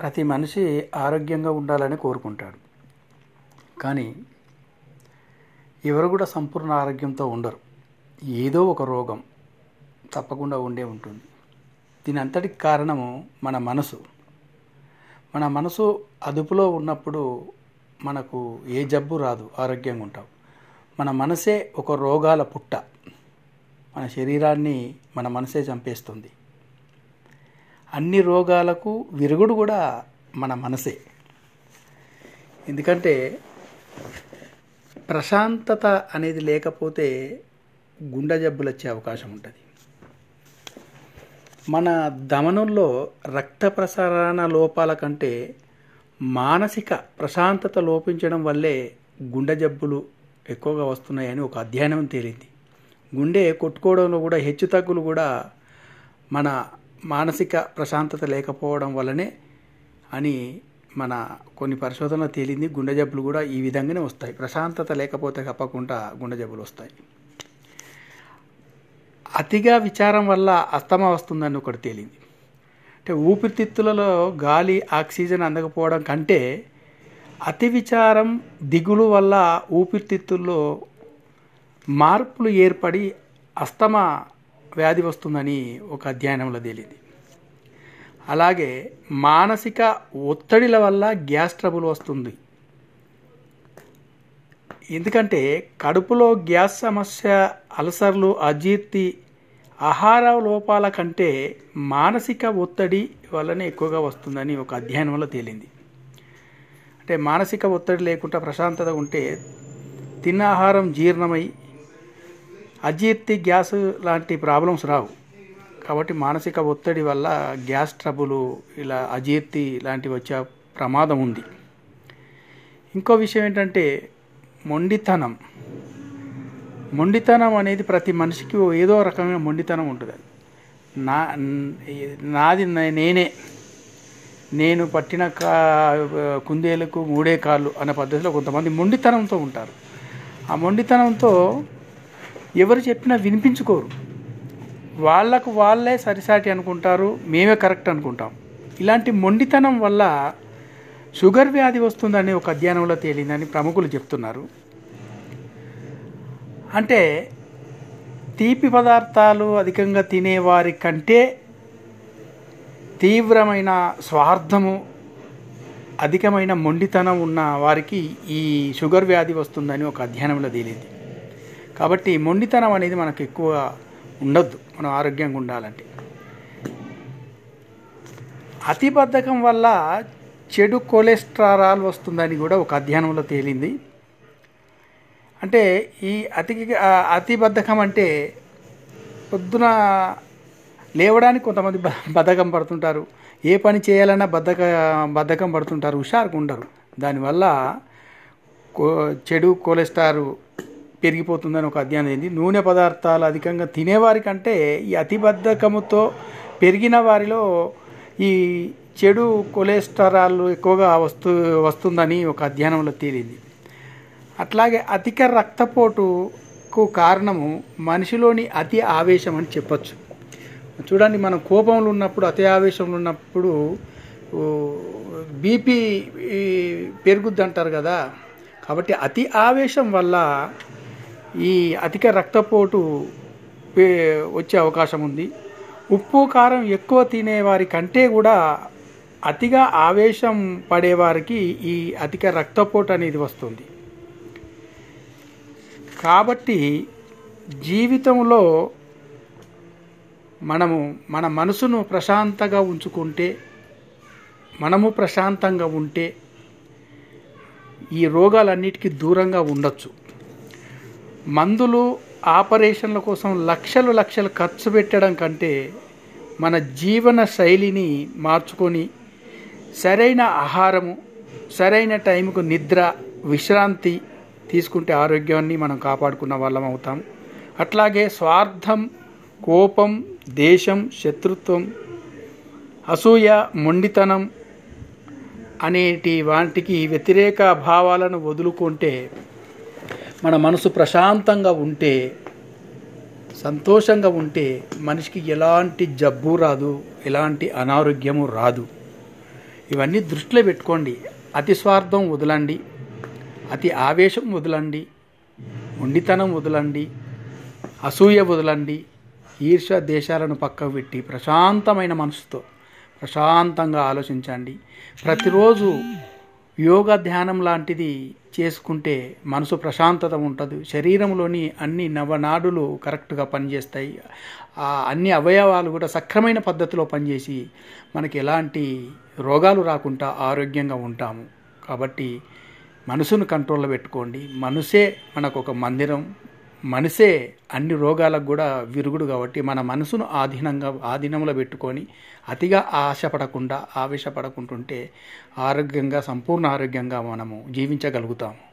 ప్రతి మనిషి ఆరోగ్యంగా ఉండాలని కోరుకుంటాడు. కానీ ఎవరు కూడా సంపూర్ణ ఆరోగ్యంతో ఉండరు. ఏదో ఒక రోగం తప్పకుండా ఉండే ఉంటుంది. దీని అంతటికి కారణము మన మనసు. మన మనసు అదుపులో ఉన్నప్పుడు మనకు ఏ జబ్బు రాదు ఆరోగ్యంగా ఉంటాం. మన మనసే ఒక రోగాల పుట్ట. మన శరీరాన్ని మన మనసే చంపేస్తుంది. అన్ని రోగాలకు విరుగుడు కూడా మన మనసే. ఎందుకంటే ప్రశాంతత అనేది లేకపోతే గుండె జబ్బులు వచ్చే అవకాశం ఉంటుంది. మన దమనంలో రక్త ప్రసారణ లోపాల కంటే మానసిక ప్రశాంతత లోపించడం వల్లే గుండె జబ్బులు ఎక్కువగా వస్తున్నాయని ఒక అధ్యయనం తేలింది. గుండె కొట్టుకోవడంలో కూడా హెచ్చు తగ్గులు కూడా మన మానసిక ప్రశాంతత లేకపోవడం వల్లనే అని మన కొన్ని పరిశోధనలు తేలింది. గుండె జబ్బులు కూడా ఈ విధంగానే వస్తాయి. ప్రశాంతత లేకపోతే తప్పకుండా గుండె జబ్బులు వస్తాయి. అతిగా విచారం వల్ల అస్తమా వస్తుందని ఒకటి తేలింది. అంటే ఊపిరితిత్తులలో గాలి ఆక్సిజన్ అందకపోవడం కంటే అతి విచారం దిగులు వల్ల ఊపిరితిత్తుల్లో మార్పులు ఏర్పడి అస్తమా వ్యాధి వస్తుందని ఒక అధ్యయనంలో తేలింది. అలాగే మానసిక ఒత్తిడిల వల్ల గ్యాస్ ట్రబుల్ వస్తుంది. ఎందుకంటే కడుపులో గ్యాస్ సమస్య అల్సర్లు అజీర్తి ఆహార లోపాల కంటే మానసిక ఒత్తిడి వల్లనే ఎక్కువగా వస్తుందని ఒక అధ్యయనంలో తేలింది. అంటే మానసిక ఒత్తిడి లేకుండా ప్రశాంతత ఉంటే తిన్న ఆహారం జీర్ణమై అజీర్తి గ్యాస్ లాంటి ప్రాబ్లమ్స్ రావు. కాబట్టి మానసిక ఒత్తిడి వల్ల గ్యాస్ ట్రబులు ఇలా అజీర్తి లాంటివి వచ్చే ప్రమాదం ఉంది. ఇంకో విషయం ఏంటంటే మొండితనం. మొండితనం అనేది ప్రతి మనిషికి ఏదో రకమైన మొండితనం ఉంటుంది. నా నాది నేనే. నేను పట్టిన కా కుందేలకు మూడే కాళ్ళు అనే పద్ధతిలో కొంతమంది మొండితనంతో ఉంటారు. ఆ మొండితనంతో ఎవరు చెప్పినా వినిపించుకోరు. వాళ్ళకు వాళ్ళే సరిసాటి అనుకుంటారు మేమే కరెక్ట్ అనుకుంటాం. ఇలాంటి మొండితనం వల్ల షుగర్ వ్యాధి వస్తుందని ఒక అధ్యయనంలో తేలిందని ప్రముఖులు చెప్తున్నారు. అంటే తీపి పదార్థాలు అధికంగా తినేవారి కంటే తీవ్రమైన స్వార్థము అధికమైన మొండితనం ఉన్న వారికి ఈ షుగర్ వ్యాధి వస్తుందని ఒక అధ్యయనంలో తేలింది. కాబట్టి మొండితనం అనేది మనకు ఎక్కువ ఉండొద్దు. మనం ఆరోగ్యంగా ఉండాలంటే. అతి బద్ధకం వల్ల చెడు కొలెస్ట్రాల్ వస్తుందని కూడా ఒక అధ్యయనంలో తేలింది. అంటే ఈ అతి అతి బద్ధకం అంటే పొద్దున లేవడానికి కొంతమంది బద్ధకం పడుతుంటారు. ఏ పని చేయాలన్నా బద్ధక బద్ధకం పడుతుంటారు. హుషారుగా ఉండరు. దానివల్ల చెడు కొలెస్ట్రాల్ పెరిగిపోతుందని ఒక అధ్యయనం అయింది. నూనె పదార్థాలు అధికంగా తినేవారి కంటే ఈ అతిబద్ధకముతో పెరిగిన వారిలో ఈ చెడు కొలెస్టరాల్ ఎక్కువగా వస్తు వస్తుందని ఒక అధ్యయనంలో తేలింది. అట్లాగే అధిక రక్తపోటుకు కారణము మనిషిలోని అతి ఆవేశం అని చెప్పచ్చు. చూడండి మనం కోపంలో ఉన్నప్పుడు అతి ఆవేశంలో ఉన్నప్పుడు బీపీ పెరుగుద్ది అంటారు కదా. కాబట్టి అతి ఆవేశం వల్ల ఈ అధిక రక్తపోటు వచ్చే అవకాశం ఉంది. ఉప్పు కారం ఎక్కువ తినేవారి కంటే కూడా అతిగా ఆవేశం పడేవారికి ఈ అధిక రక్తపోటు అనేది వస్తుంది. కాబట్టి జీవితంలో మనము మన మనసును ప్రశాంతంగా ఉంచుకుంటే మనము ప్రశాంతంగా ఉంటే ఈ రోగాలన్నిటికీ దూరంగా ఉండొచ్చు. మందులు ఆపరేషన్ల కోసం లక్షలు లక్షలు ఖర్చు పెట్టడం కంటే మన జీవన శైలిని మార్చుకొని సరైన ఆహారము సరైన టైంకు నిద్ర విశ్రాంతి తీసుకుంటే ఆరోగ్యాన్ని మనం కాపాడుకున్న వాళ్ళం అవుతాం. అట్లాగే స్వార్థం కోపం దేశం శత్రుత్వం అసూయ మొండితనం అనేటి వాటికి వ్యతిరేక భావాలను వదులుకుంటే మన మనసు ప్రశాంతంగా ఉంటే సంతోషంగా ఉంటే మనిషికి ఎలాంటి జబ్బు రాదు ఎలాంటి అనారోగ్యము రాదు. ఇవన్నీ దృష్టిలో పెట్టుకోండి. అతి స్వార్థం వదలండి. అతి ఆవేశం వదలండి. ఉండితనం వదలండి. అసూయ వదలండి. ఈర్ష దేశాలను పక్కకు పెట్టి ప్రశాంతమైన మనసుతో ప్రశాంతంగా ఆలోచించండి. ప్రతిరోజు యోగ ధ్యానం లాంటిది చేసుకుంటే మనసు ప్రశాంతత ఉంటుంది. శరీరంలోని అన్ని నవనాడులు కరెక్ట్గా పనిచేస్తాయి. ఆ అన్ని అవయవాలు కూడా సక్రమైన పద్ధతిలో పనిచేసి మనకి ఎలాంటి రోగాలు రాకుండా ఆరోగ్యంగా ఉంటాము. కాబట్టి మనసును కంట్రోల్లో పెట్టుకోండి. మనసే మనకు ఒక మందిరం. మనసే అన్ని రోగాలకు కూడా విరుగుడు కాబట్టి మన మనసును ఆధీనంగా ఆధీనంలో పెట్టుకొని అతిగా ఆశపడకుండా ఆవేశపడకుంటుంటే ఆరోగ్యంగా సంపూర్ణ ఆరోగ్యంగా మనము జీవించగలుగుతాము.